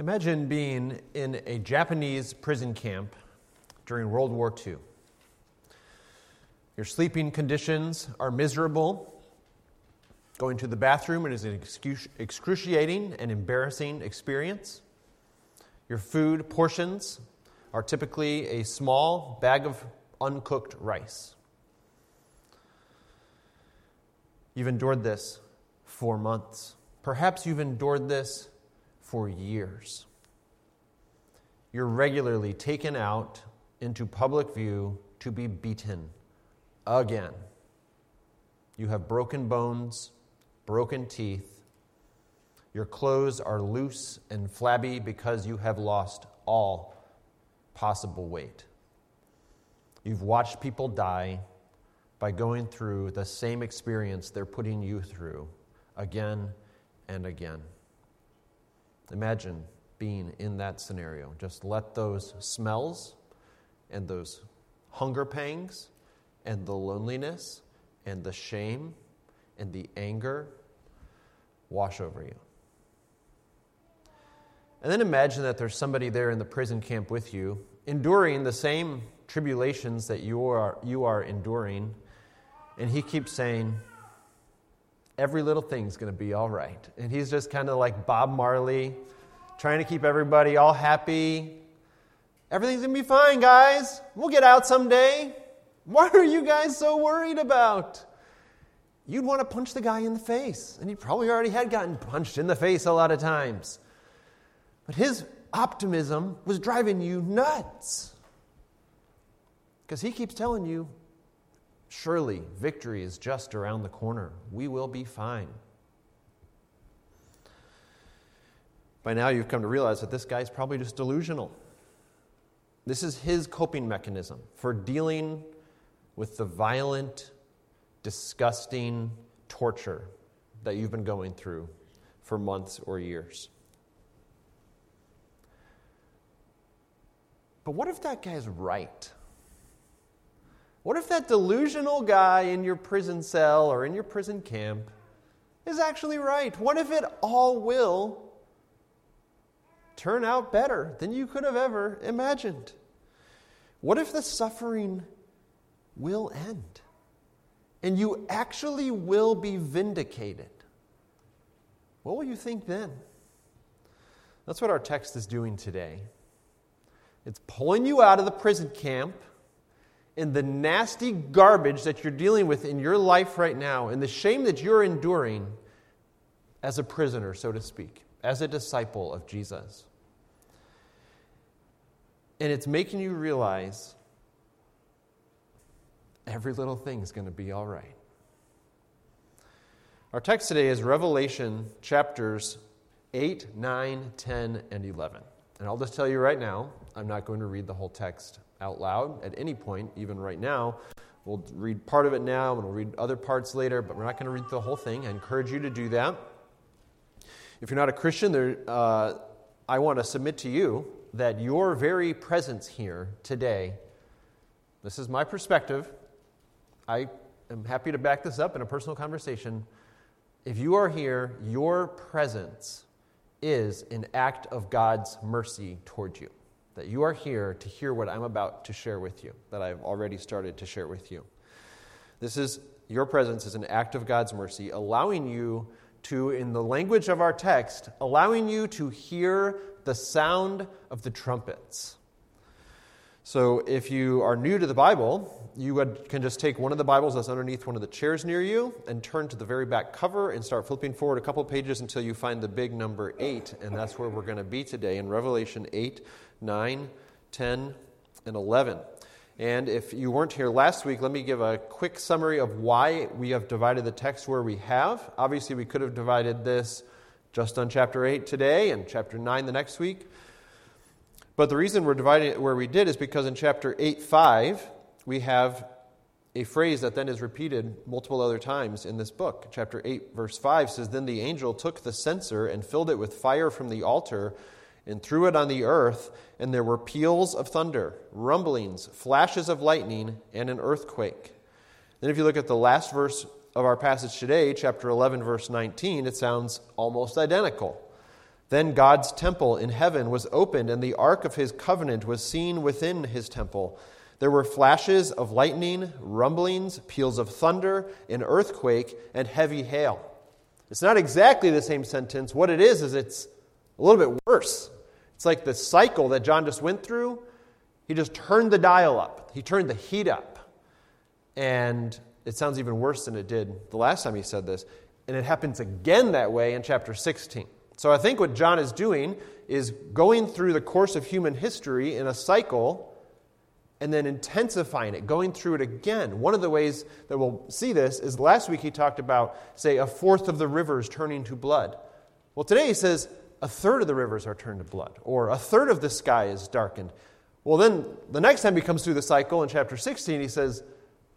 Imagine being in a Japanese prison camp during World War II. Your sleeping conditions are miserable. Going to the bathroom it is an excruciating and embarrassing experience. Your food portions are typically a small bag of uncooked rice. You've endured this for months. Perhaps you've endured this for years. You're regularly taken out into public view to be beaten again. You have broken bones, broken teeth. Your clothes are loose and flabby because you have lost all possible weight. You've watched people die by going through the same experience they're putting you through again and again. Imagine being in that scenario. Just let those smells and those hunger pangs and the loneliness and the shame and the anger wash over you. And then imagine that there's somebody there in the prison camp with you, enduring the same tribulations that you are, you are enduring, and he keeps saying, every little thing's going to be all right. And he's just kind of like Bob Marley, trying to keep everybody all happy. Everything's going to be fine, guys. We'll get out someday. What are you guys so worried about? You'd want to punch the guy in the face, and he probably already had gotten punched in the face a lot of times. But his optimism was driving you nuts. Because he keeps telling you Surely victory is just around the corner. We will be fine. By now, you've come to realize that this guy's probably just delusional. This is his coping mechanism for dealing with the violent, disgusting torture that you've been going through for months or years. But what if that guy's right? What if that delusional guy in your prison cell or in your prison camp is actually right? What if it all will turn out better than you could have ever imagined? What if the suffering will end and you actually will be vindicated? What will you think then? That's what our text is doing today. It's pulling you out of the prison camp in the nasty garbage that you're dealing with in your life right now and the shame that you're enduring as a prisoner, so to speak, as a disciple of Jesus. And it's making you realize every little thing is going to be all right. Our text today is Revelation chapters 8, 9, 10, and 11. And I'll just tell you right now, I'm not going to read the whole text out loud at any point, even right now. We'll read part of it now and we'll read other parts later, but we're not going to read the whole thing. I encourage you to do that. If you're not a Christian, there, uh, I want to submit to you that your very presence here today, this is my perspective. I am happy to back this up in a personal conversation. If you are here, your presence is an act of God's mercy toward you that you are here to hear what I'm about to share with you, that I've already started to share with you. This is your presence is an act of God's mercy, allowing you to, in the language of our text, allowing you to hear the sound of the trumpets. So, if you are new to the Bible, you would, can just take one of the Bibles that's underneath one of the chairs near you and turn to the very back cover and start flipping forward a couple pages until you find the big number 8. And that's where we're going to be today in Revelation 8, 9, 10, and 11. And if you weren't here last week, let me give a quick summary of why we have divided the text where we have. Obviously, we could have divided this just on chapter 8 today and chapter 9 the next week. But the reason we're dividing it where we did is because in chapter 8 5, we have a phrase that then is repeated multiple other times in this book. Chapter 8, verse 5 says Then the angel took the censer and filled it with fire from the altar and threw it on the earth, and there were peals of thunder, rumblings, flashes of lightning, and an earthquake. Then, if you look at the last verse of our passage today, chapter 11, verse 19, it sounds almost identical. Then God's temple in heaven was opened, and the ark of his covenant was seen within his temple. There were flashes of lightning, rumblings, peals of thunder, an earthquake, and heavy hail. It's not exactly the same sentence. What it is, is it's a little bit worse. It's like the cycle that John just went through. He just turned the dial up, he turned the heat up. And it sounds even worse than it did the last time he said this. And it happens again that way in chapter 16. So I think what John is doing is going through the course of human history in a cycle and then intensifying it, going through it again. One of the ways that we'll see this is last week he talked about, say, a fourth of the rivers turning to blood. Well, today he says a third of the rivers are turned to blood, or a third of the sky is darkened. Well, then the next time he comes through the cycle in chapter 16, he says,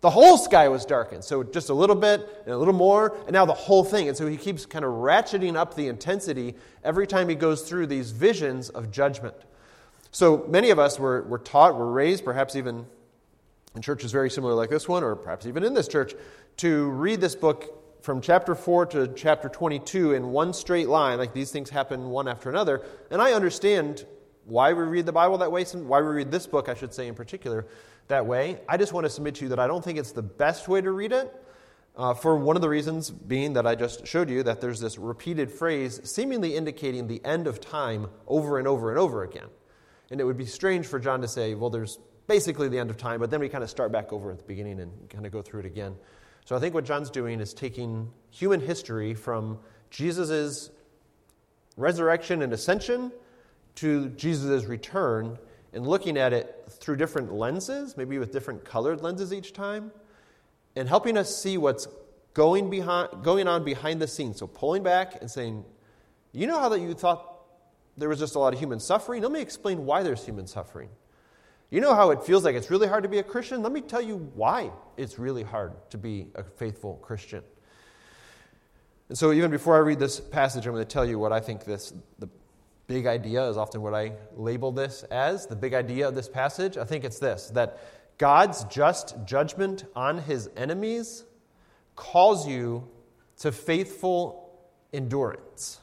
the whole sky was darkened. So just a little bit and a little more, and now the whole thing. And so he keeps kind of ratcheting up the intensity every time he goes through these visions of judgment. So many of us were, were taught, were raised, perhaps even in churches very similar like this one, or perhaps even in this church, to read this book from chapter 4 to chapter 22 in one straight line, like these things happen one after another. And I understand why we read the Bible that way, why we read this book, I should say, in particular that way. I just want to submit to you that I don't think it's the best way to read it. Uh, for one of the reasons being that I just showed you that there's this repeated phrase seemingly indicating the end of time over and over and over again. And it would be strange for John to say, well, there's basically the end of time, but then we kind of start back over at the beginning and kind of go through it again. So I think what John's doing is taking human history from Jesus' resurrection and ascension to Jesus' return and looking at it through different lenses, maybe with different colored lenses each time, and helping us see what's going, behind, going on behind the scenes. So pulling back and saying, you know how that you thought there was just a lot of human suffering? Let me explain why there's human suffering. You know how it feels like it's really hard to be a Christian? Let me tell you why it's really hard to be a faithful Christian. And so, even before I read this passage, I'm going to tell you what I think this, the big idea is often what I label this as. The big idea of this passage, I think it's this that God's just judgment on his enemies calls you to faithful endurance.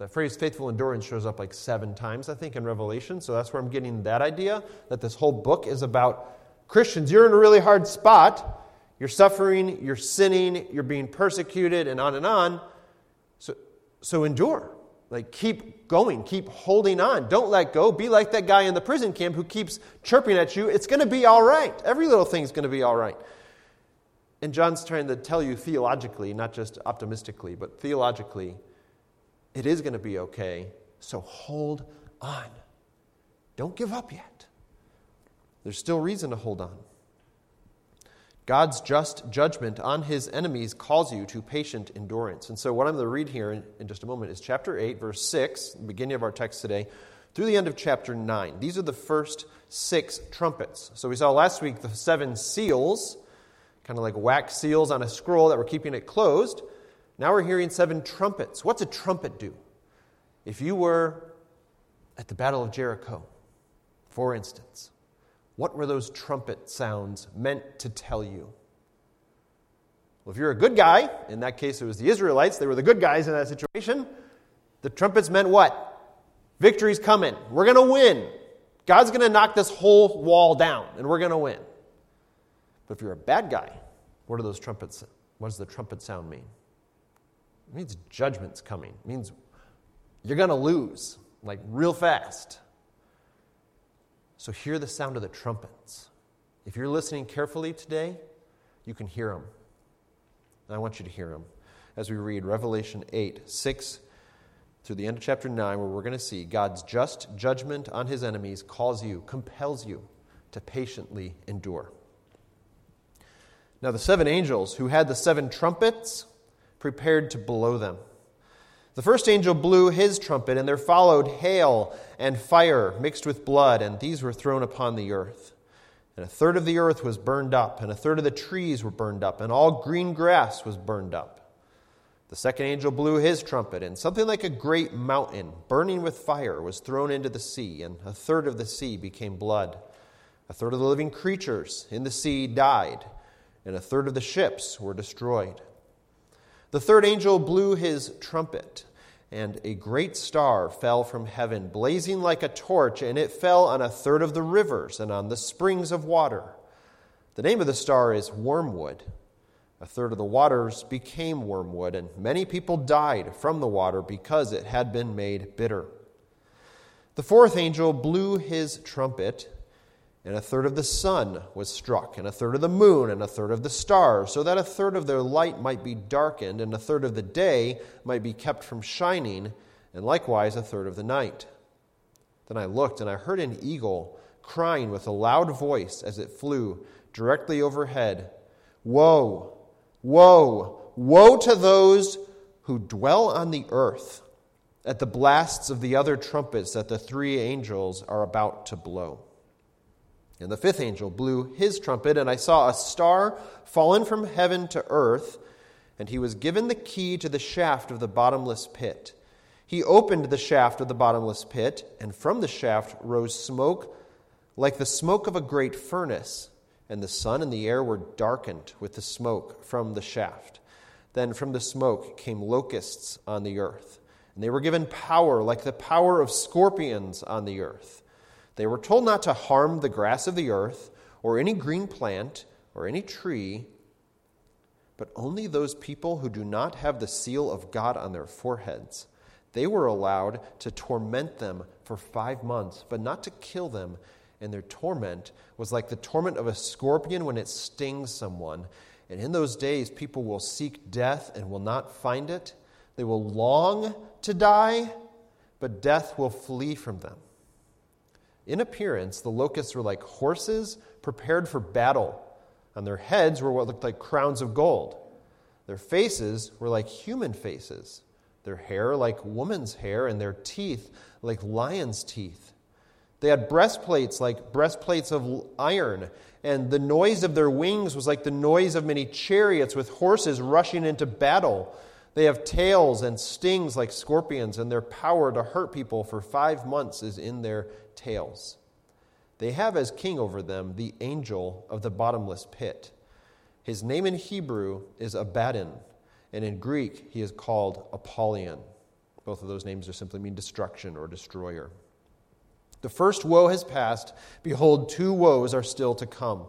The phrase faithful endurance shows up like seven times, I think, in Revelation. So that's where I'm getting that idea that this whole book is about Christians. You're in a really hard spot. You're suffering, you're sinning, you're being persecuted, and on and on. So, so endure. Like, keep going, keep holding on. Don't let go. Be like that guy in the prison camp who keeps chirping at you. It's going to be all right. Every little thing's going to be all right. And John's trying to tell you theologically, not just optimistically, but theologically, it is going to be okay. So hold on. Don't give up yet. There's still reason to hold on. God's just judgment on his enemies calls you to patient endurance. And so, what I'm going to read here in, just a moment is chapter 8, verse 6, the beginning of our text today, through the end of chapter 9. These are the first six trumpets. So, we saw last week the seven seals, kind of like wax seals on a scroll that were keeping it closed. Now we're hearing seven trumpets. What's a trumpet do? If you were at the Battle of Jericho, for instance, what were those trumpet sounds meant to tell you? Well, if you're a good guy, in that case it was the Israelites, they were the good guys in that situation, the trumpets meant what? Victory's coming. We're going to win. God's going to knock this whole wall down, and we're going to win. But if you're a bad guy, what do those trumpets, what does the trumpet sound mean? It means judgment's coming. It means you're going to lose, like real fast. So hear the sound of the trumpets. If you're listening carefully today, you can hear them. And I want you to hear them as we read Revelation 8, 6 through the end of chapter 9, where we're going to see God's just judgment on his enemies calls you, compels you to patiently endure. Now, the seven angels who had the seven trumpets prepared to blow them. The first angel blew his trumpet, and there followed hail and fire mixed with blood, and these were thrown upon the earth. And a third of the earth was burned up, and a third of the trees were burned up, and all green grass was burned up. The second angel blew his trumpet, and something like a great mountain, burning with fire, was thrown into the sea, and a third of the sea became blood. A third of the living creatures in the sea died, and a third of the ships were destroyed. The third angel blew his trumpet, and a great star fell from heaven, blazing like a torch, and it fell on a third of the rivers and on the springs of water. The name of the star is Wormwood. A third of the waters became wormwood, and many people died from the water because it had been made bitter. The fourth angel blew his trumpet and a third of the sun was struck, and a third of the moon, and a third of the stars, so that a third of their light might be darkened, and a third of the day might be kept from shining, and likewise a third of the night. Then I looked, and I heard an eagle crying with a loud voice as it flew directly overhead Woe, woe, woe to those who dwell on the earth at the blasts of the other trumpets that the three angels are about to blow. And the fifth angel blew his trumpet, and I saw a star fallen from heaven to earth, and he was given the key to the shaft of the bottomless pit. He opened the shaft of the bottomless pit, and from the shaft rose smoke like the smoke of a great furnace, and the sun and the air were darkened with the smoke from the shaft. Then from the smoke came locusts on the earth, and they were given power like the power of scorpions on the earth. They were told not to harm the grass of the earth, or any green plant, or any tree, but only those people who do not have the seal of God on their foreheads. They were allowed to torment them for five months, but not to kill them. And their torment was like the torment of a scorpion when it stings someone. And in those days, people will seek death and will not find it. They will long to die, but death will flee from them. In appearance, the locusts were like horses prepared for battle. On their heads were what looked like crowns of gold. Their faces were like human faces, their hair like woman's hair, and their teeth like lion's teeth. They had breastplates like breastplates of iron, and the noise of their wings was like the noise of many chariots with horses rushing into battle. They have tails and stings like scorpions, and their power to hurt people for five months is in their tails. They have as king over them the angel of the bottomless pit. His name in Hebrew is Abaddon, and in Greek he is called Apollyon. Both of those names just simply mean destruction or destroyer. The first woe has passed. Behold, two woes are still to come.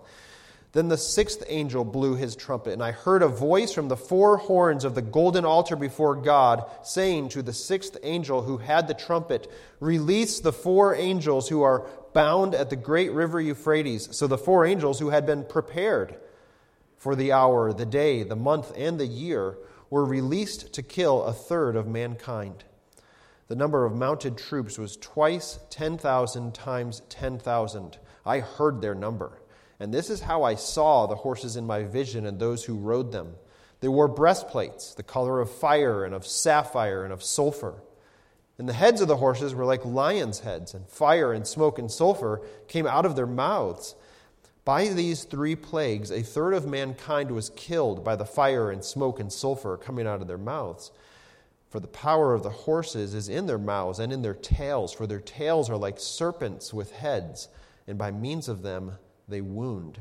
Then the sixth angel blew his trumpet, and I heard a voice from the four horns of the golden altar before God, saying to the sixth angel who had the trumpet, Release the four angels who are bound at the great river Euphrates. So the four angels who had been prepared for the hour, the day, the month, and the year were released to kill a third of mankind. The number of mounted troops was twice 10,000 times 10,000. I heard their number. And this is how I saw the horses in my vision and those who rode them. They wore breastplates, the color of fire and of sapphire and of sulfur. And the heads of the horses were like lions' heads, and fire and smoke and sulfur came out of their mouths. By these three plagues, a third of mankind was killed by the fire and smoke and sulfur coming out of their mouths. For the power of the horses is in their mouths and in their tails, for their tails are like serpents with heads, and by means of them they wound.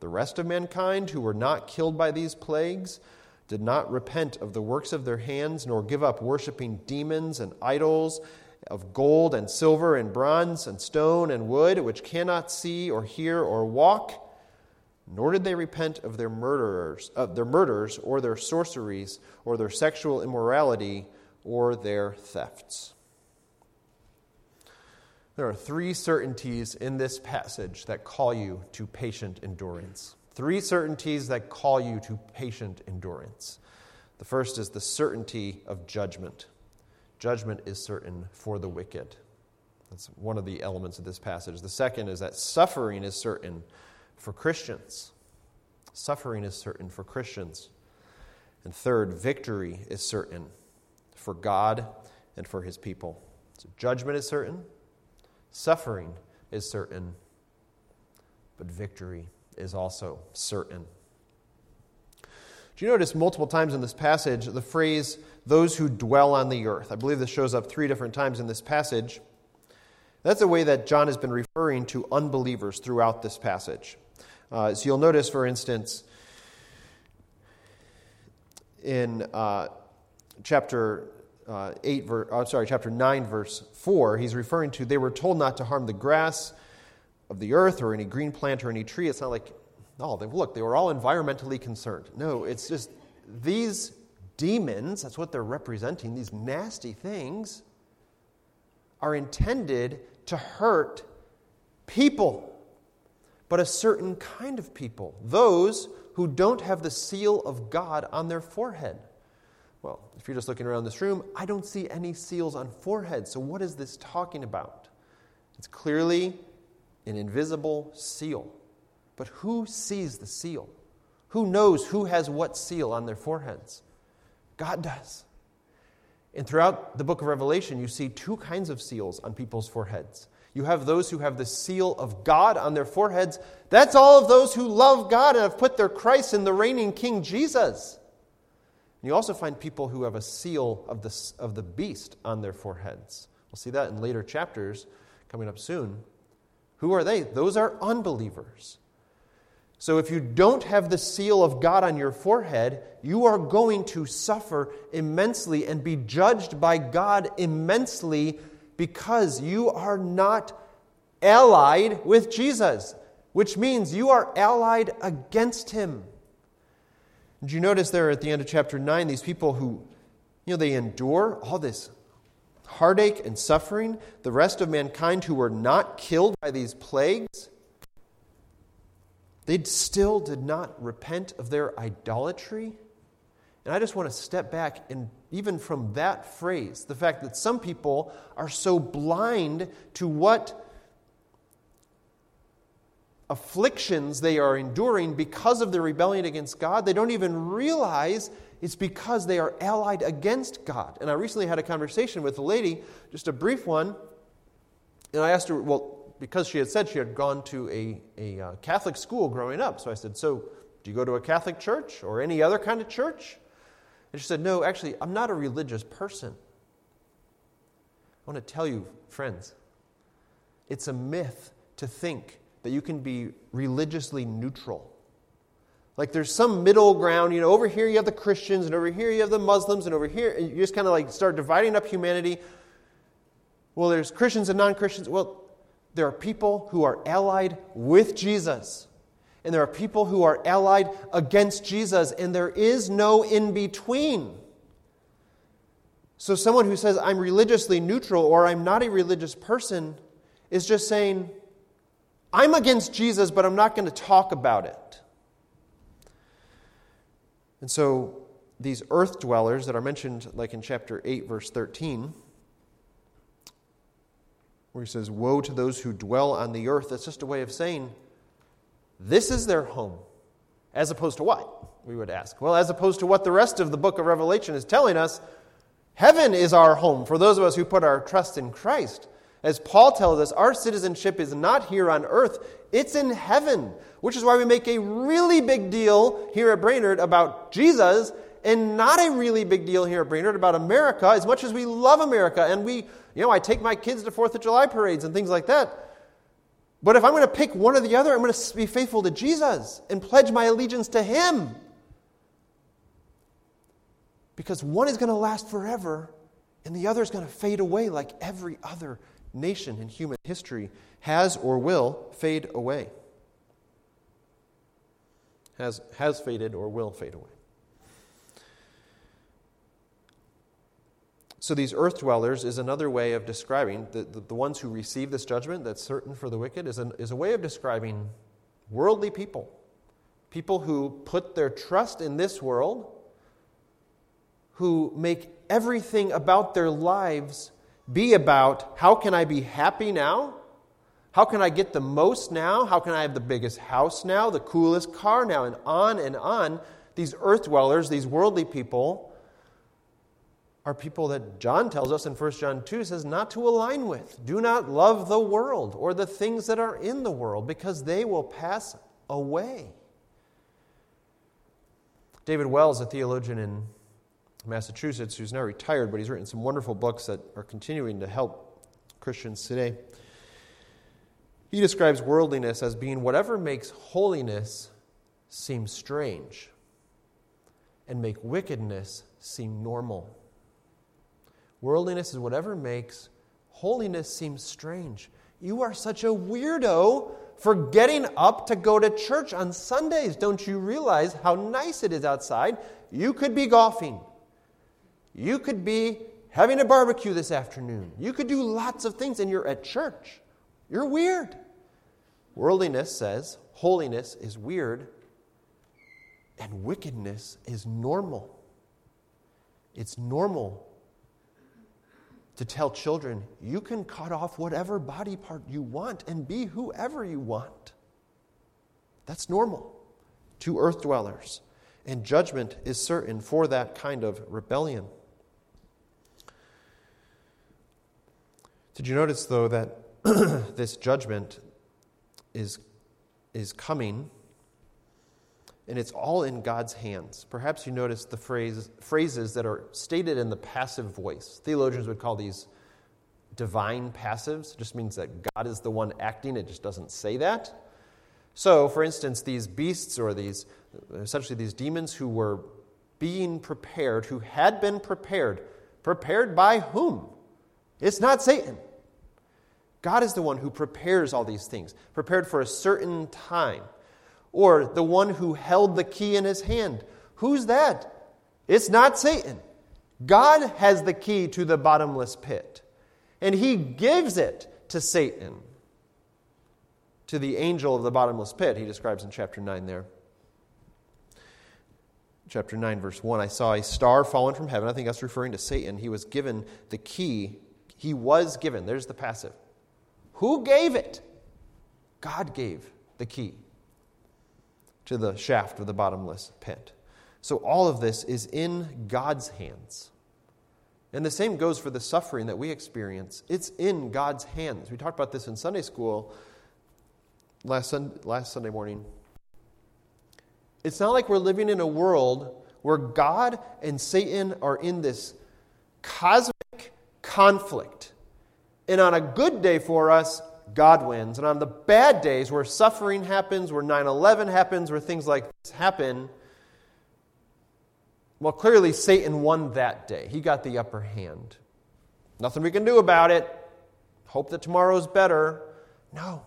The rest of mankind who were not killed by these plagues did not repent of the works of their hands, nor give up worshiping demons and idols of gold and silver and bronze and stone and wood, which cannot see or hear or walk. Nor did they repent of their murderers, of their murders, or their sorceries, or their sexual immorality, or their thefts. There are three certainties in this passage that call you to patient endurance. Three certainties that call you to patient endurance. The first is the certainty of judgment. Judgment is certain for the wicked. That's one of the elements of this passage. The second is that suffering is certain for Christians. Suffering is certain for Christians. And third, victory is certain for God and for his people. So judgment is certain, Suffering is certain, but victory is also certain. Do you notice multiple times in this passage the phrase, those who dwell on the earth? I believe this shows up three different times in this passage. That's a way that John has been referring to unbelievers throughout this passage. Uh, so you'll notice, for instance, in uh, chapter uh, 8, ver, uh, sorry, chapter 9, verse 4, he's referring to they were told not to harm the grass of the earth or any green plant or any tree. It's not like, oh, they, look, they were all environmentally concerned. No, it's just these demons, that's what they're representing, these nasty things, are intended to hurt people, but a certain kind of people, those who don't have the seal of God on their forehead. Well, if you're just looking around this room, I don't see any seals on foreheads. So, what is this talking about? It's clearly an invisible seal. But who sees the seal? Who knows who has what seal on their foreheads? God does. And throughout the book of Revelation, you see two kinds of seals on people's foreheads. You have those who have the seal of God on their foreheads. That's all of those who love God and have put their Christ in the reigning King Jesus. And you also find people who have a seal of the, of the beast on their foreheads. We'll see that in later chapters coming up soon. Who are they? Those are unbelievers. So if you don't have the seal of God on your forehead, you are going to suffer immensely and be judged by God immensely because you are not allied with Jesus, which means you are allied against him. Did you notice there at the end of chapter 9 these people who, you know, they endure all this heartache and suffering, the rest of mankind who were not killed by these plagues? They still did not repent of their idolatry. And I just want to step back and even from that phrase, the fact that some people are so blind to what afflictions they are enduring because of their rebellion against God, they don't even realize it's because they are allied against God. And I recently had a conversation with a lady, just a brief one, and I asked her, well, because she had said she had gone to a, a uh, Catholic school growing up. So I said, So, do you go to a Catholic church or any other kind of church? And she said, No, actually, I'm not a religious person. I want to tell you, friends, it's a myth to think that you can be religiously neutral. Like there's some middle ground, you know, over here you have the Christians, and over here you have the Muslims, and over here, and you just kind of like start dividing up humanity. Well, there's Christians and non Christians. Well, there are people who are allied with Jesus, and there are people who are allied against Jesus, and there is no in between. So, someone who says, I'm religiously neutral or I'm not a religious person is just saying, I'm against Jesus, but I'm not going to talk about it. And so, these earth dwellers that are mentioned, like in chapter 8, verse 13, where he says, Woe to those who dwell on the earth. That's just a way of saying, This is their home. As opposed to what? We would ask. Well, as opposed to what the rest of the book of Revelation is telling us, heaven is our home for those of us who put our trust in Christ. As Paul tells us, our citizenship is not here on earth, it's in heaven, which is why we make a really big deal here at Brainerd about Jesus and not a really big deal here at Brainerd about America as much as we love America and we you know, I take my kids to Fourth of July parades and things like that. But if I'm going to pick one or the other, I'm going to be faithful to Jesus and pledge my allegiance to Him. Because one is going to last forever and the other is going to fade away like every other nation in human history has or will fade away. Has, has faded or will fade away. So, these earth dwellers is another way of describing the, the, the, ones who receive this judgment that's certain for the wicked, is, an, is a way of describing worldly people. People who put their trust in this world, who make everything about their lives be about how can I be happy now? How can I get the most now? How can I have the biggest house now, the coolest car now, and on and on? These earth dwellers, these worldly people, are people that John tells us in 1 John 2 says not to align with. Do not love the world or the things that are in the world because they will pass away. David Wells, a theologian in Massachusetts who's now retired, but he's written some wonderful books that are continuing to help Christians today. He describes worldliness as being whatever makes holiness seem strange and make wickedness seem normal. Worldliness is whatever makes holiness seem strange. You are such a weirdo for getting up to go to church on Sundays. Don't you realize how nice it is outside? You could be golfing. You could be having a barbecue this afternoon. You could do lots of things, and you're at church. You're weird. Worldliness says holiness is weird, and wickedness is normal. It's normal to tell children you can cut off whatever body part you want and be whoever you want. That's normal to earth dwellers. And judgment is certain for that kind of rebellion. Did you notice, though, that this judgment is, is coming and it's all in God's hands. Perhaps you notice the phrase, phrases that are stated in the passive voice. Theologians would call these divine passives. It just means that God is the one acting, it just doesn't say that. So, for instance, these beasts or these, essentially these demons who were being prepared, who had been prepared, prepared by whom? It's not Satan. God is the one who prepares all these things, prepared for a certain time. Or the one who held the key in his hand. Who's that? It's not Satan. God has the key to the bottomless pit, and he gives it to Satan, to the angel of the bottomless pit, he describes in chapter 9 there. Chapter 9, verse 1 I saw a star fallen from heaven. I think that's referring to Satan. He was given the key. He was given. There's the passive. Who gave it? God gave the key to the shaft of the bottomless pit. So all of this is in God's hands. And the same goes for the suffering that we experience. It's in God's hands. We talked about this in Sunday school last, sun- last Sunday morning. It's not like we're living in a world where God and Satan are in this cosmic conflict. And on a good day for us, God wins. And on the bad days where suffering happens, where 9 11 happens, where things like this happen, well, clearly Satan won that day. He got the upper hand. Nothing we can do about it. Hope that tomorrow's better. No.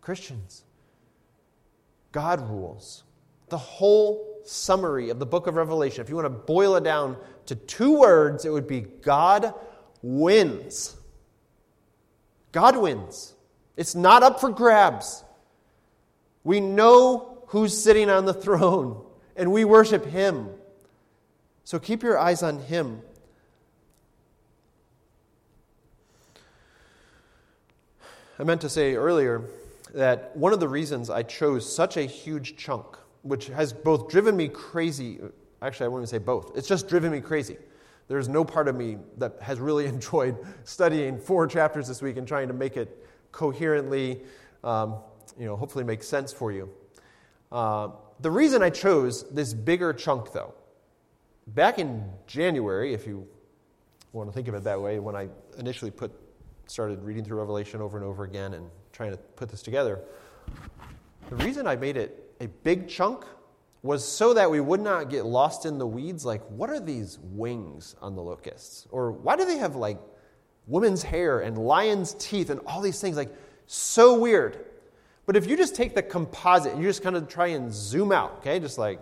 Christians, God rules. The whole summary of the book of Revelation, if you want to boil it down to two words, it would be God wins. God wins. It's not up for grabs. We know who's sitting on the throne, and we worship him. So keep your eyes on him. I meant to say earlier that one of the reasons I chose such a huge chunk, which has both driven me crazy, actually, I wouldn't say both, it's just driven me crazy. There's no part of me that has really enjoyed studying four chapters this week and trying to make it coherently, um, you know, hopefully make sense for you. Uh, the reason I chose this bigger chunk, though, back in January, if you want to think of it that way, when I initially put, started reading through Revelation over and over again and trying to put this together, the reason I made it a big chunk was so that we would not get lost in the weeds like, what are these wings on the locusts? Or why do they have like woman's hair and lion's teeth and all these things. Like, so weird. But if you just take the composite and you just kind of try and zoom out, okay, just like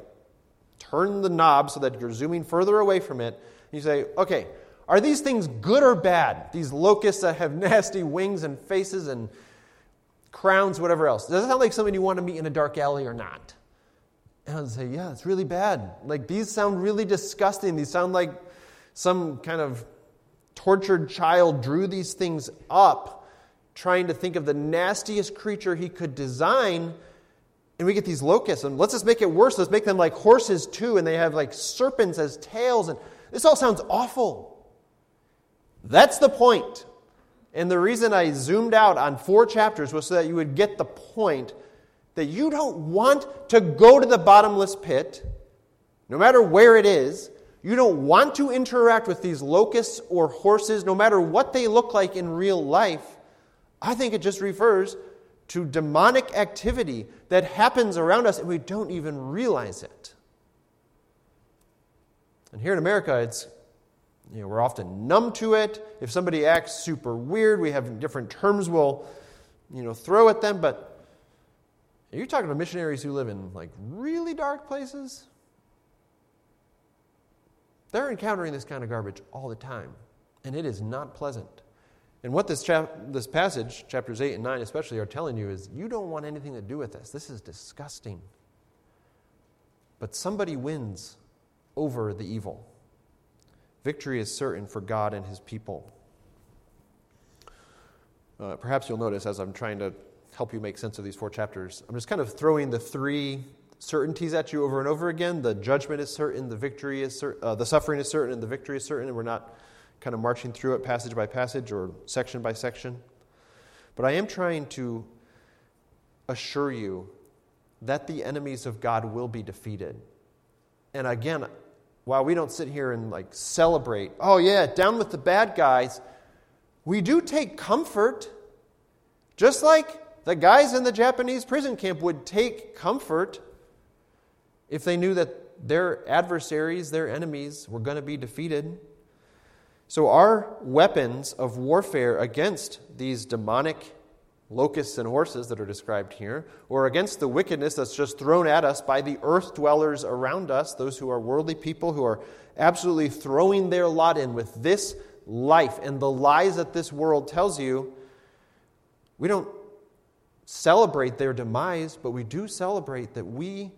turn the knob so that you're zooming further away from it, and you say, okay, are these things good or bad? These locusts that have nasty wings and faces and crowns, whatever else. Does it sound like something you want to meet in a dark alley or not? And I'd say, yeah, it's really bad. Like, these sound really disgusting. These sound like some kind of tortured child drew these things up, trying to think of the nastiest creature he could design. And we get these locusts, and let's just make it worse. Let's make them like horses too, and they have like serpents as tails. And this all sounds awful. That's the point. And the reason I zoomed out on four chapters was so that you would get the point that you don't want to go to the bottomless pit, no matter where it is, you don't want to interact with these locusts or horses, no matter what they look like in real life. I think it just refers to demonic activity that happens around us and we don't even realize it. And here in America, it's You know, we're often numb to it. If somebody acts super weird, we have different terms we'll, you know, throw at them. But are you talking to missionaries who live in like really dark places? They're encountering this kind of garbage all the time, and it is not pleasant. And what this, chap- this passage, chapters 8 and 9 especially, are telling you is you don't want anything to do with this. This is disgusting. But somebody wins over the evil. Victory is certain for God and his people. Uh, perhaps you'll notice as I'm trying to help you make sense of these four chapters, I'm just kind of throwing the three certainties at you over and over again. The judgment is certain, the victory is certain, uh, the suffering is certain, and the victory is certain. And we're not kind of marching through it passage by passage or section by section. But I am trying to assure you that the enemies of God will be defeated. And again, while we don't sit here and like celebrate, oh yeah, down with the bad guys, we do take comfort, just like the guys in the Japanese prison camp would take comfort if they knew that their adversaries, their enemies, were going to be defeated. So, our weapons of warfare against these demonic locusts and horses that are described here, or against the wickedness that's just thrown at us by the earth dwellers around us, those who are worldly people who are absolutely throwing their lot in with this life and the lies that this world tells you, we don't celebrate their demise, but we do celebrate that we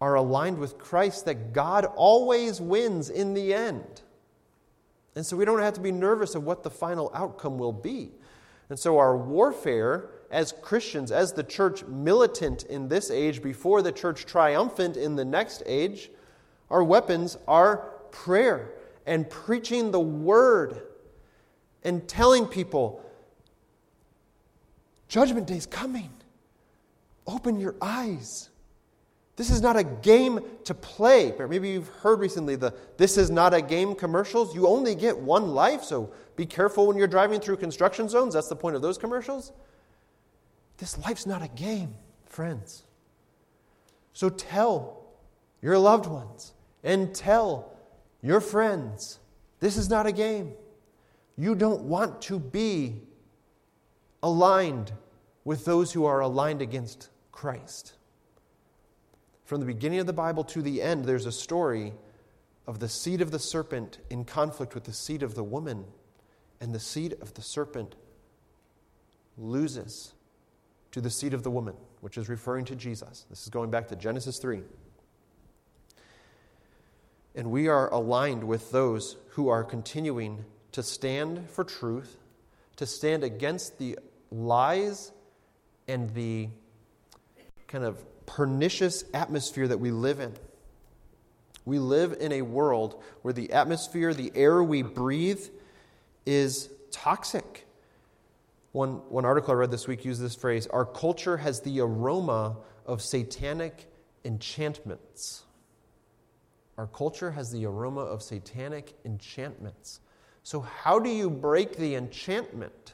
are aligned with Christ, that God always wins in the end. And so we don't have to be nervous of what the final outcome will be. And so our warfare as Christians, as the church militant in this age before the church triumphant in the next age, our weapons are prayer and preaching the word and telling people, Judgment Day is coming. Open your eyes. This is not a game to play. Maybe you've heard recently the this is not a game commercials. You only get one life, so be careful when you're driving through construction zones. That's the point of those commercials. This life's not a game, friends. So tell your loved ones and tell your friends this is not a game. You don't want to be aligned with those who are aligned against Christ. From the beginning of the Bible to the end, there's a story of the seed of the serpent in conflict with the seed of the woman, and the seed of the serpent loses to the seed of the woman, which is referring to Jesus. This is going back to Genesis 3. And we are aligned with those who are continuing to stand for truth, to stand against the lies and the kind of pernicious atmosphere that we live in. We live in a world where the atmosphere, the air we breathe, is toxic. One, one article I read this week used this phrase Our culture has the aroma of satanic enchantments. Our culture has the aroma of satanic enchantments. So, how do you break the enchantment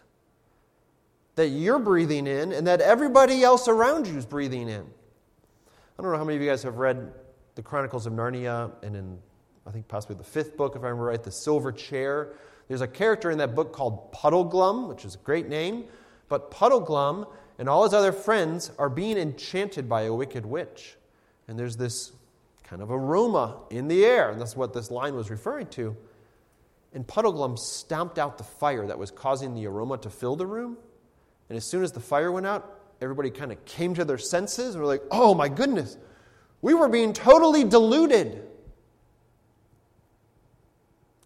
that you're breathing in and that everybody else around you is breathing in? I don't know how many of you guys have read the Chronicles of Narnia and in, I think, possibly the fifth book, if I remember right, The Silver Chair. There's a character in that book called Puddleglum, which is a great name. But Puddleglum and all his other friends are being enchanted by a wicked witch. And there's this kind of aroma in the air, and that's what this line was referring to. And Puddleglum stomped out the fire that was causing the aroma to fill the room. And as soon as the fire went out, everybody kind of came to their senses and were like, oh my goodness, we were being totally deluded.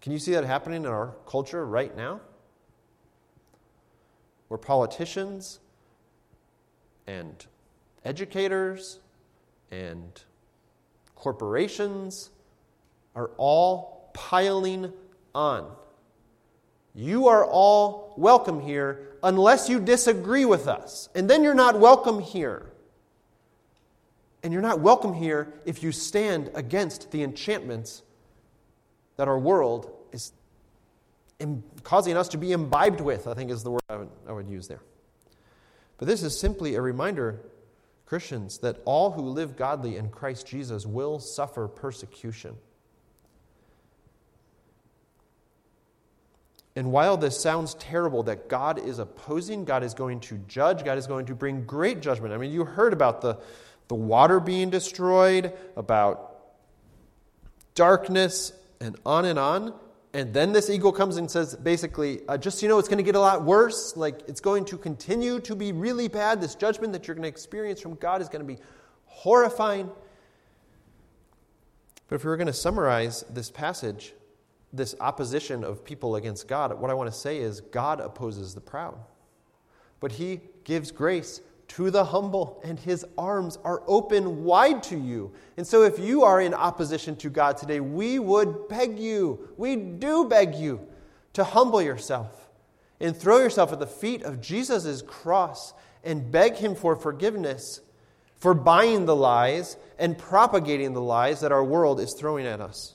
Can you see that happening in our culture right now? Where politicians and educators and corporations are all piling on. You are all welcome here unless you disagree with us. And then you're not welcome here. And you're not welcome here if you stand against the enchantments that our world is causing us to be imbibed with, I think is the word I would, I would use there. But this is simply a reminder, Christians, that all who live godly in Christ Jesus will suffer persecution. And while this sounds terrible that God is opposing, God is going to judge, God is going to bring great judgment. I mean, you heard about the, the water being destroyed, about darkness, and on and on. And then this eagle comes and says, basically, uh, just you know, it's going to get a lot worse. Like, it's going to continue to be really bad. This judgment that you're going to experience from God is going to be horrifying. But if we were going to summarize this passage, this opposition of people against God, what I want to say is God opposes the proud, but He gives grace to the humble, and His arms are open wide to you. And so, if you are in opposition to God today, we would beg you, we do beg you to humble yourself and throw yourself at the feet of Jesus' cross and beg Him for forgiveness for buying the lies and propagating the lies that our world is throwing at us.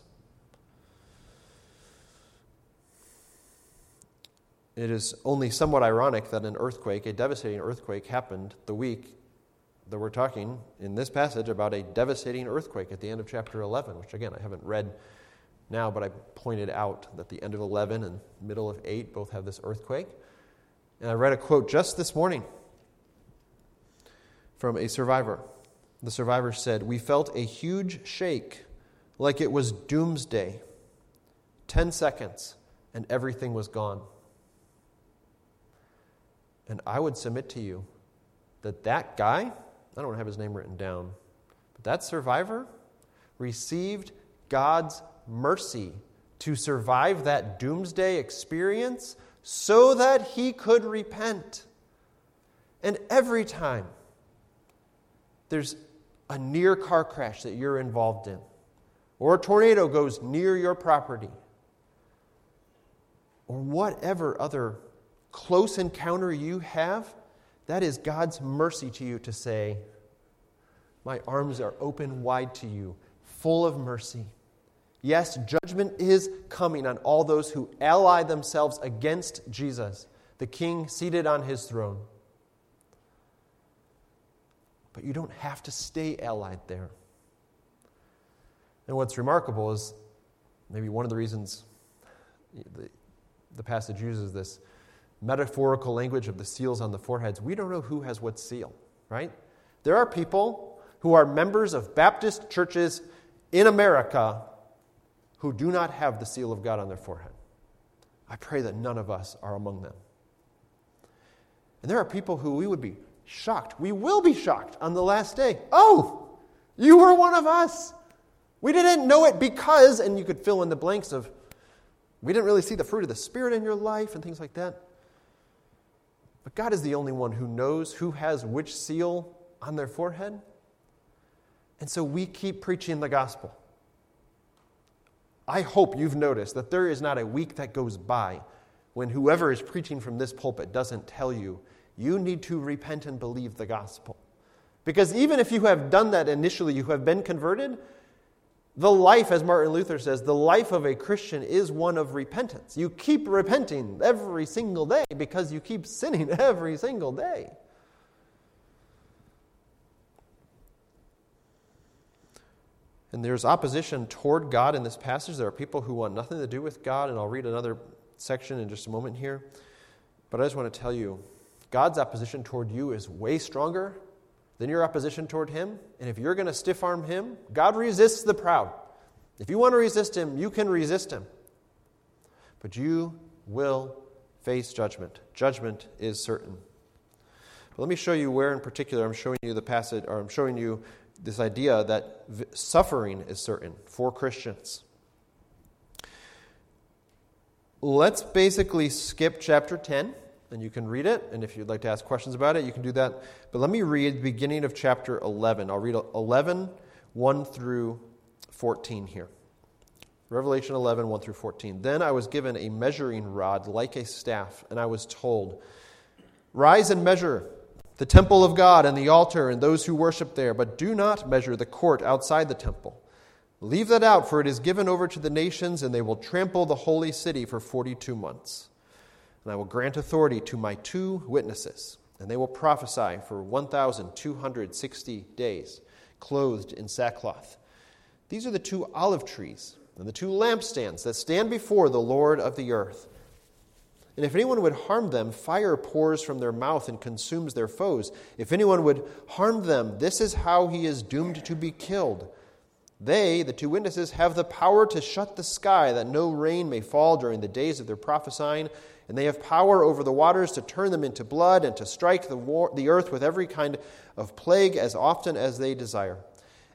It is only somewhat ironic that an earthquake, a devastating earthquake, happened the week that we're talking in this passage about a devastating earthquake at the end of chapter 11, which again I haven't read now, but I pointed out that the end of 11 and middle of 8 both have this earthquake. And I read a quote just this morning from a survivor. The survivor said, We felt a huge shake, like it was doomsday. Ten seconds, and everything was gone. And I would submit to you that that guy, I don't have his name written down, but that survivor received God's mercy to survive that doomsday experience so that he could repent. And every time there's a near car crash that you're involved in, or a tornado goes near your property, or whatever other close encounter you have, that is God's mercy to you to say, My arms are open wide to you, full of mercy. Yes, judgment is coming on all those who ally themselves against Jesus, the King seated on his throne. But you don't have to stay allied there. And what's remarkable is maybe one of the reasons the, the passage uses this metaphorical language of the seals on the foreheads. We don't know who has what seal, right? There are people who are members of Baptist churches in America who do not have the seal of God on their forehead. I pray that none of us are among them. And there are people who we would be shocked. We will be shocked on the last day. Oh, you were one of us. We didn't know it because, and you could fill in the blanks of, we didn't really see the fruit of the Spirit in your life and things like that. But God is the only one who knows who has which seal on their forehead. And so we keep preaching the gospel. I hope you've noticed that there is not a week that goes by when whoever is preaching from this pulpit doesn't tell you you need to repent and believe the gospel. Because even if you have done that initially, you have been converted, the life, as Martin Luther says, the life of a Christian is one of repentance. You keep repenting every single day because you keep sinning every single day. And there's opposition toward God in this passage. There are people who want nothing to do with God, and I'll read another section in just a moment here. But I just want to tell you God's opposition toward you is way stronger than your opposition toward Him. And if you're going to stiff arm Him, God resists the proud. If you want to resist Him, you can resist Him. But you will face judgment. Judgment is certain. But let me show you where, in particular, I'm showing you the passage, or I'm showing you this idea that suffering is certain for Christians. Let's basically skip chapter 10 and you can read it. And if you'd like to ask questions about it, you can do that. But let me read the beginning of chapter 11. I'll read 11, 1 through 14 here. Revelation 11, 1 through 14. Then I was given a measuring rod like a staff, and I was told, Rise and measure the temple of God and the altar and those who worship there, but do not measure the court outside the temple. Leave that out, for it is given over to the nations, and they will trample the holy city for 42 months. And I will grant authority to my two witnesses, and they will prophesy for 1,260 days, clothed in sackcloth. These are the two olive trees and the two lampstands that stand before the Lord of the earth. And if anyone would harm them, fire pours from their mouth and consumes their foes. If anyone would harm them, this is how he is doomed to be killed. They, the two witnesses, have the power to shut the sky that no rain may fall during the days of their prophesying, and they have power over the waters to turn them into blood and to strike the, war, the earth with every kind of plague as often as they desire.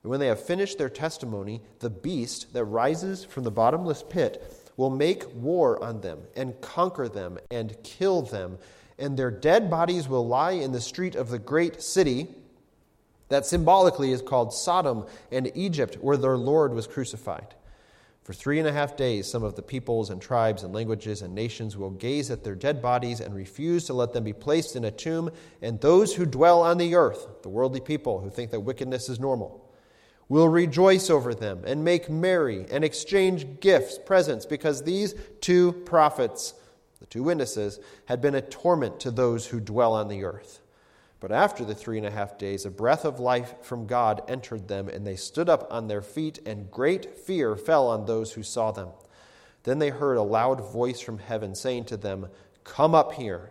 And when they have finished their testimony, the beast that rises from the bottomless pit will make war on them and conquer them and kill them, and their dead bodies will lie in the street of the great city that symbolically is called Sodom and Egypt, where their Lord was crucified. For three and a half days, some of the peoples and tribes and languages and nations will gaze at their dead bodies and refuse to let them be placed in a tomb. And those who dwell on the earth, the worldly people who think that wickedness is normal, will rejoice over them and make merry and exchange gifts, presents, because these two prophets, the two witnesses, had been a torment to those who dwell on the earth. But after the three and a half days, a breath of life from God entered them, and they stood up on their feet, and great fear fell on those who saw them. Then they heard a loud voice from heaven saying to them, Come up here.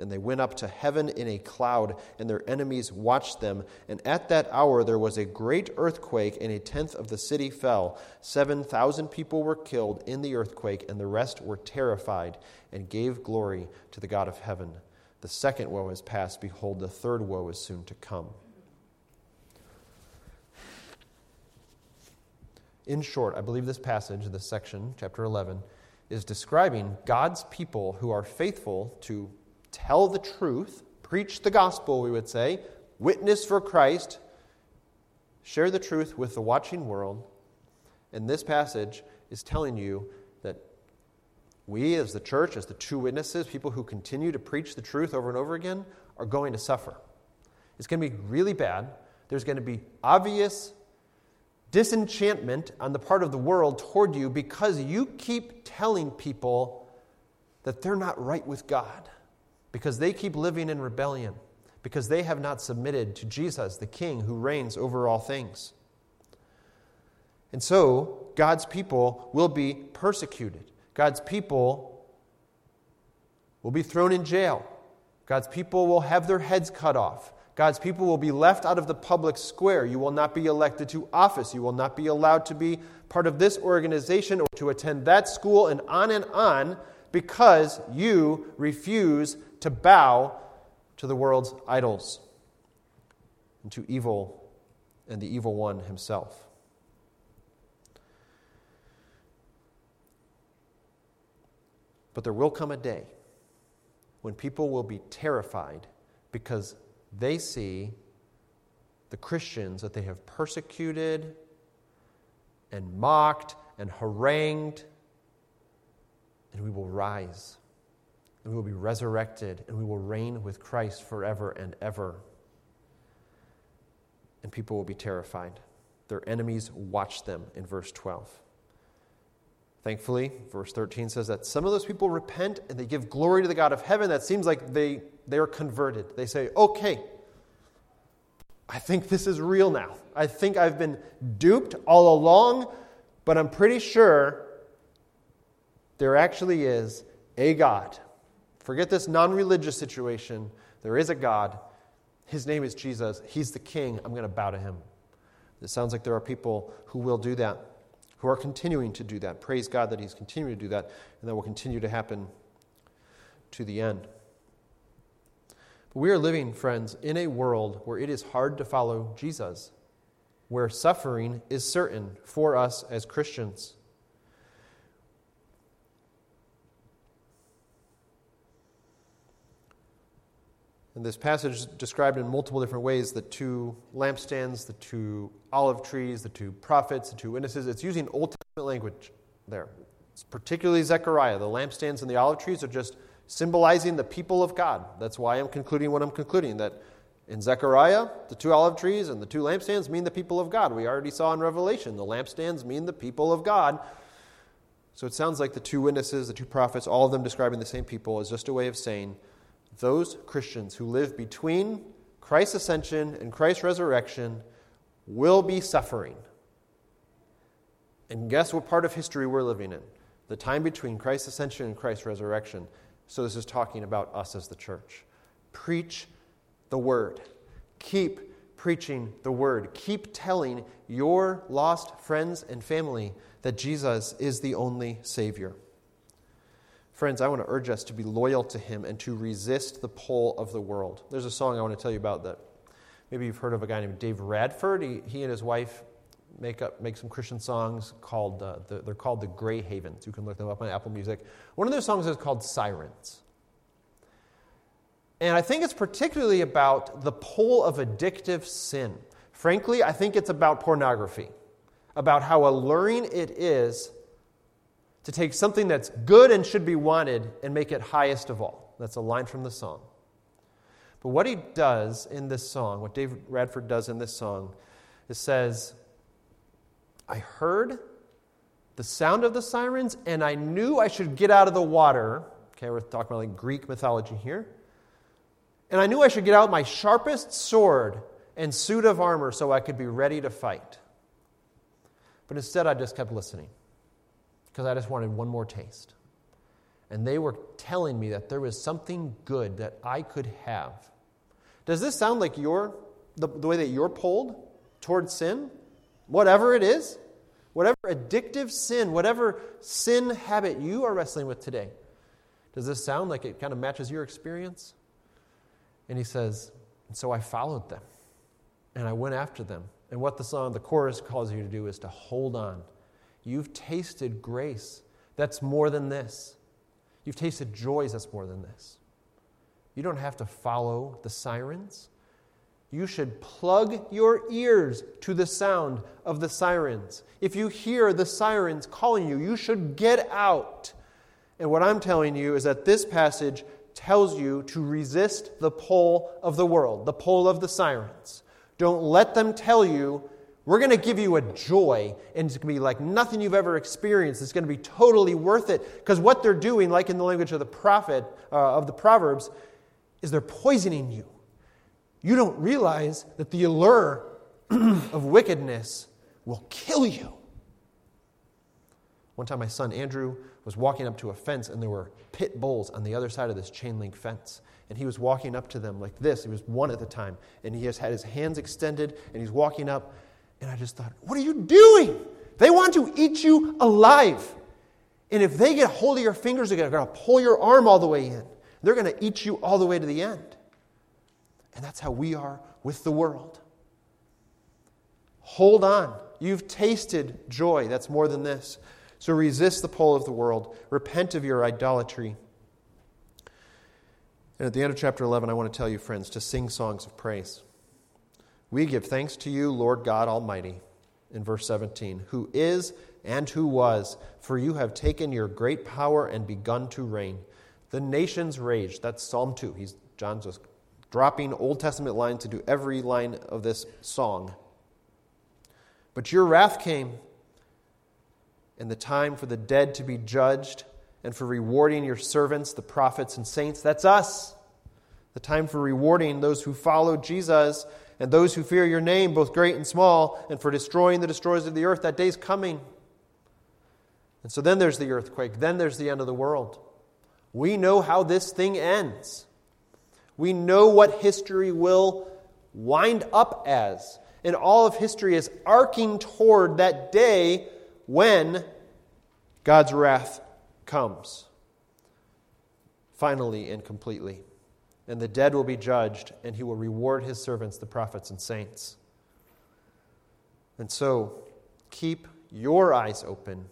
And they went up to heaven in a cloud, and their enemies watched them. And at that hour there was a great earthquake, and a tenth of the city fell. Seven thousand people were killed in the earthquake, and the rest were terrified and gave glory to the God of heaven. The second woe has passed. Behold, the third woe is soon to come. In short, I believe this passage, this section, chapter 11, is describing God's people who are faithful to tell the truth, preach the gospel, we would say, witness for Christ, share the truth with the watching world. And this passage is telling you we, as the church, as the two witnesses, people who continue to preach the truth over and over again, are going to suffer. It's going to be really bad. There's going to be obvious disenchantment on the part of the world toward you because you keep telling people that they're not right with God, because they keep living in rebellion, because they have not submitted to Jesus, the King who reigns over all things. And so, God's people will be persecuted. God's people will be thrown in jail. God's people will have their heads cut off. God's people will be left out of the public square. You will not be elected to office. You will not be allowed to be part of this organization or to attend that school, and on and on, because you refuse to bow to the world's idols and to evil and the evil one himself. But there will come a day when people will be terrified because they see the Christians that they have persecuted and mocked and harangued, and we will rise and we will be resurrected and we will reign with Christ forever and ever. And people will be terrified. Their enemies watch them in verse 12. Thankfully, verse 13 says that some of those people repent and they give glory to the God of heaven. That seems like they, they are converted. They say, okay, I think this is real now. I think I've been duped all along, but I'm pretty sure there actually is a God. Forget this non religious situation. There is a God. His name is Jesus. He's the king. I'm going to bow to him. It sounds like there are people who will do that who are continuing to do that. Praise God that He's continuing to do that, and that will continue to happen to the end. But we are living, friends, in a world where it is hard to follow Jesus, where suffering is certain for us as Christians. And this passage described in multiple different ways the two lampstands, the two olive trees, the two prophets, the two witnesses. It's using Old Testament language there. It's particularly Zechariah. The lampstands and the olive trees are just symbolizing the people of God. That's why I'm concluding what I'm concluding that in Zechariah, the two olive trees and the two lampstands mean the people of God. We already saw in Revelation, the lampstands mean the people of God. So it sounds like the two witnesses, the two prophets, all of them describing the same people, is just a way of saying those Christians who live between Christ's ascension and Christ's resurrection will be suffering. And guess what part of history we're living in? The time between Christ's ascension and Christ's resurrection. So, this is talking about us as the church. Preach the word. Keep preaching the word. Keep telling your lost friends and family that Jesus is the only Savior. Friends, I want to urge us to be loyal to Him and to resist the pull of the world. There's a song I want to tell you about that maybe you've heard of a guy named Dave Radford. He, he and his wife make up make some Christian songs called uh, the, they're called the Gray Havens. You can look them up on Apple Music. One of their songs is called Sirens. And I think it's particularly about the pull of addictive sin. Frankly, I think it's about pornography, about how alluring it is to take something that's good and should be wanted and make it highest of all. That's a line from the song. But what he does in this song, what Dave Radford does in this song, is says, I heard the sound of the sirens and I knew I should get out of the water. Okay, we're talking about like Greek mythology here. And I knew I should get out my sharpest sword and suit of armor so I could be ready to fight. But instead, I just kept listening because I just wanted one more taste. And they were telling me that there was something good that I could have. Does this sound like your, the, the way that you're pulled towards sin? Whatever it is, whatever addictive sin, whatever sin habit you are wrestling with today, does this sound like it kind of matches your experience? And he says, and so I followed them and I went after them. And what the song, the chorus calls you to do is to hold on. You've tasted grace that's more than this. You've tasted joys that's more than this. You don't have to follow the sirens. You should plug your ears to the sound of the sirens. If you hear the sirens calling you, you should get out. And what I'm telling you is that this passage tells you to resist the pull of the world, the pull of the sirens. Don't let them tell you, we're going to give you a joy, and it's going to be like nothing you've ever experienced. It's going to be totally worth it. Because what they're doing, like in the language of the prophet, uh, of the Proverbs, is they're poisoning you. You don't realize that the allure of wickedness will kill you. One time, my son Andrew was walking up to a fence, and there were pit bulls on the other side of this chain link fence. And he was walking up to them like this. He was one at the time. And he has had his hands extended, and he's walking up. And I just thought, what are you doing? They want to eat you alive. And if they get a hold of your fingers, they're going to pull your arm all the way in. They're going to eat you all the way to the end. And that's how we are with the world. Hold on. You've tasted joy. That's more than this. So resist the pull of the world. Repent of your idolatry. And at the end of chapter 11, I want to tell you, friends, to sing songs of praise. We give thanks to you, Lord God Almighty, in verse 17, who is and who was, for you have taken your great power and begun to reign. The nations rage. That's Psalm 2. He's, John's just dropping Old Testament lines into every line of this song. But your wrath came, and the time for the dead to be judged, and for rewarding your servants, the prophets and saints. That's us. The time for rewarding those who follow Jesus and those who fear your name, both great and small, and for destroying the destroyers of the earth. That day's coming. And so then there's the earthquake. Then there's the end of the world. We know how this thing ends. We know what history will wind up as. And all of history is arcing toward that day when God's wrath comes. Finally and completely. And the dead will be judged, and he will reward his servants, the prophets and saints. And so, keep your eyes open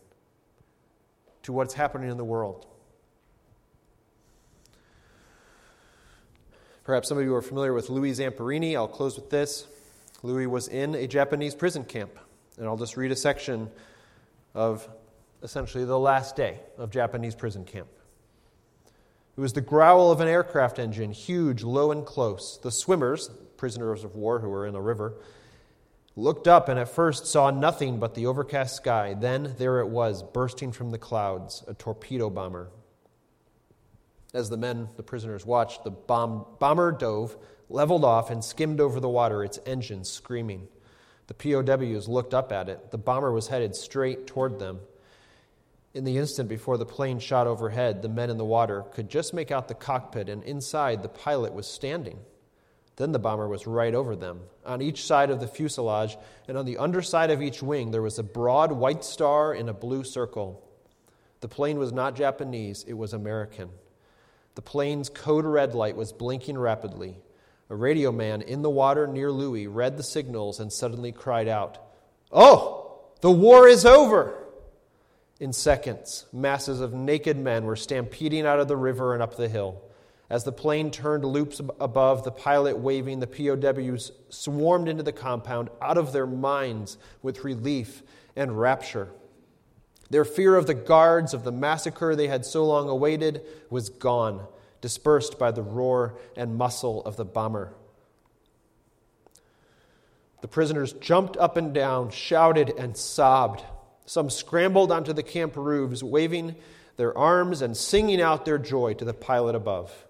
to what's happening in the world. Perhaps some of you are familiar with Louis Zamperini. I'll close with this. Louis was in a Japanese prison camp, and I'll just read a section of essentially the last day of Japanese prison camp. It was the growl of an aircraft engine, huge, low, and close. The swimmers, prisoners of war who were in a river, looked up and at first saw nothing but the overcast sky. Then there it was, bursting from the clouds, a torpedo bomber. As the men, the prisoners, watched, the bomb, bomber dove, leveled off, and skimmed over the water, its engines screaming. The POWs looked up at it. The bomber was headed straight toward them. In the instant before the plane shot overhead, the men in the water could just make out the cockpit, and inside the pilot was standing. Then the bomber was right over them. On each side of the fuselage and on the underside of each wing, there was a broad white star in a blue circle. The plane was not Japanese, it was American. The plane's code red light was blinking rapidly. A radio man in the water near Louis read the signals and suddenly cried out, Oh, the war is over! In seconds, masses of naked men were stampeding out of the river and up the hill. As the plane turned loops above, the pilot waving, the POWs swarmed into the compound out of their minds with relief and rapture. Their fear of the guards, of the massacre they had so long awaited, was gone, dispersed by the roar and muscle of the bomber. The prisoners jumped up and down, shouted, and sobbed. Some scrambled onto the camp roofs, waving their arms and singing out their joy to the pilot above.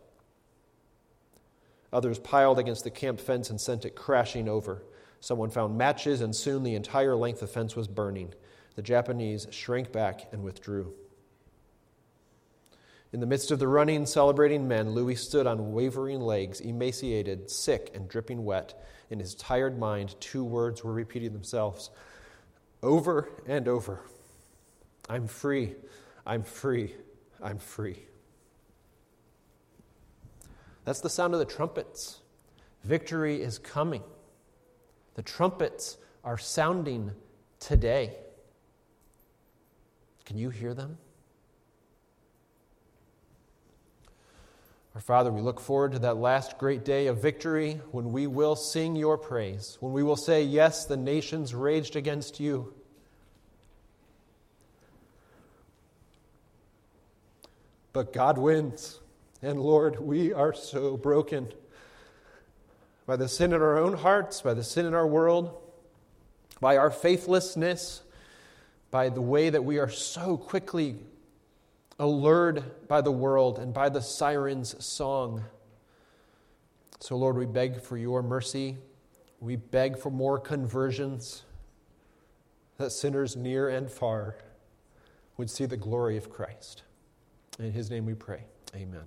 Others piled against the camp fence and sent it crashing over. Someone found matches, and soon the entire length of fence was burning. The Japanese shrank back and withdrew. In the midst of the running, celebrating men, Louis stood on wavering legs, emaciated, sick, and dripping wet. In his tired mind, two words were repeating themselves over and over I'm free, I'm free, I'm free. That's the sound of the trumpets. Victory is coming. The trumpets are sounding today. Can you hear them? Our Father, we look forward to that last great day of victory when we will sing your praise, when we will say, Yes, the nations raged against you. But God wins. And Lord, we are so broken by the sin in our own hearts, by the sin in our world, by our faithlessness, by the way that we are so quickly allured by the world and by the siren's song. So, Lord, we beg for your mercy. We beg for more conversions, that sinners near and far would see the glory of Christ. In his name we pray. Amen.